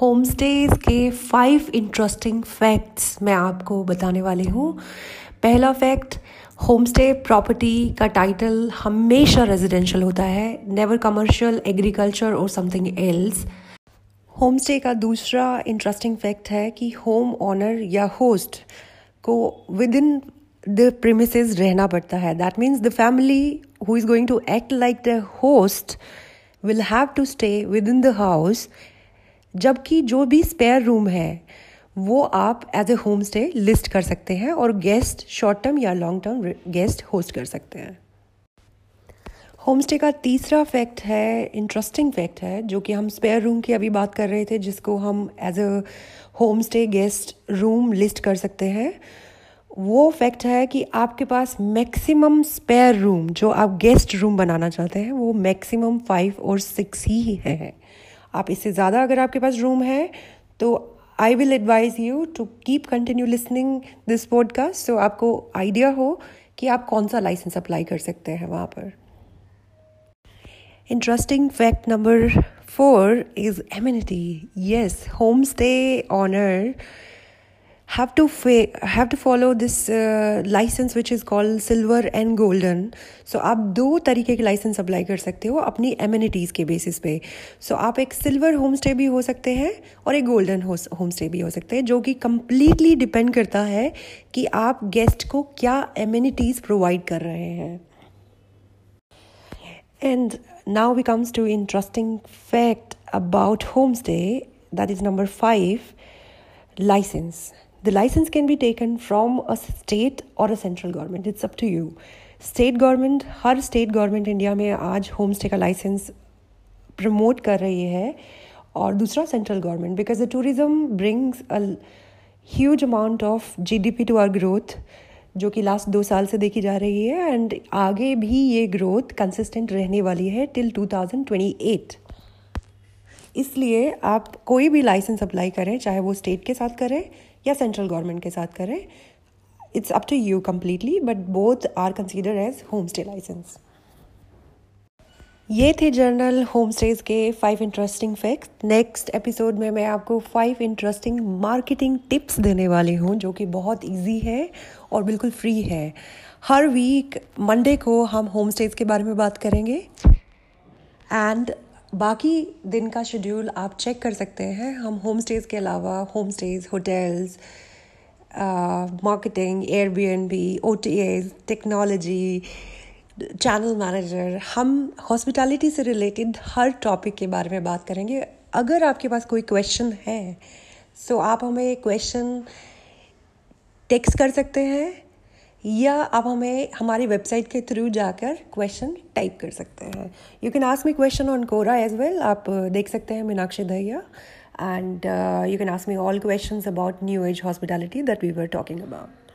Home stays के five interesting facts मैं आपको बताने वाली हूँ। पहला फैक्ट होम स्टे प्रॉपर्टी का टाइटल हमेशा रेजिडेंशियल होता है नेवर कमर्शियल एग्रीकल्चर और समथिंग एल्स होम स्टे का दूसरा इंटरेस्टिंग फैक्ट है कि होम ऑनर या होस्ट को विद इन द प्रेमिस रहना पड़ता है that means the family who is going to act like the host will have to stay within the house जबकि जो भी स्पेयर रूम है, वो आप as a home stay list कर सकते हैं और गेस्ट शॉर्ट टर्म या लॉन्ग टर्म गेस्ट होस्ट कर सकते हैं। होम स्टे का तीसरा फैक्ट है इंटरेस्टिंग फैक्ट है, जो कि हम स्पेयर रूम की अभी बात कर रहे थे, जिसको हम as a home stay guest room list कर सकते हैं। वो फैक्ट है कि आपके पास मैक्सिमम स्पेयर रूम जो आप गेस्ट रूम बनाना चाहते हैं, वो मैक्सिमम फाइव और सिक्स ही है। आप इससे ज़्यादा अगर आपके पास रूम है तो I will advise you to keep continue listening this podcast so आपको आइडिया हो कि आप कौन सा लाइसेंस अप्लाई कर सकते हैं वहाँ पर। Interesting fact number four is amenity yes home stay owner have to fa- have to follow this license which is called silver and golden. So आप दो तरीके के लाइसेंस अप्लाई कर सकते हो अपनी एम्यूनिटीज़ के बेसिस पे। सो so, आप एक सिल्वर होम स्टे भी हो सकते हैं और एक गोल्डन होम स्टे भी हो सकते हैं जो कि कम्प्लीटली डिपेंड करता है कि आप गेस्ट को क्या एम्यूनिटीज़ प्रोवाइड कर रहे हैं। And now we comes to interesting fact about home stay that is number five license The license can be taken from a state or a central government. It's up to you. State government her state government India में आज home stay का licence promote कर रही है और दूसरा central government because the tourism brings a huge amount of G D P to our growth जो कि लास्ट दो साल से देखी जा रही है एंड आगे भी ये ग्रोथ कंसिस्टेंट रहने वाली है टिल 2028 इसलिए आप कोई भी लाइसेंस अप्लाई करें, चाहे वो स्टेट के साथ करें या सेंट्रल गवर्नमेंट के साथ करें it's up to you completely but both are consider as home stay license ये थे जर्नल होम स्टेज के five interesting facts next episode में मैं आपको फाइव इंटरेस्टिंग मार्केटिंग टिप्स देने वाली हूँ, जो कि बहुत इजी है और बिल्कुल फ्री है. हर वीक मंडे को हम होम स्टेज के बारे में बात करेंगे. एंड बाकी दिन का शेड्यूल आप चेक कर सकते हैं। हम होम स्टेज के अलावा home stays hotels marketing T as technology channel manager हम हॉस्पिटैलिटी से रिलेटेड हर टॉपिक के बारे में बात करेंगे। अगर आपके पास कोई क्वेश्चन है सो so आप हमें क्वेश्चन टेक्स्ट कर सकते हैं। या आप हमें हमारी वेबसाइट के थ्रू जाकर क्वेश्चन टाइप कर सकते हैं। You can ask me question on Quora as well आप देख सकते हैं Meenakshi Dahiya. And you can ask me all question about new age hospitality that we were talking about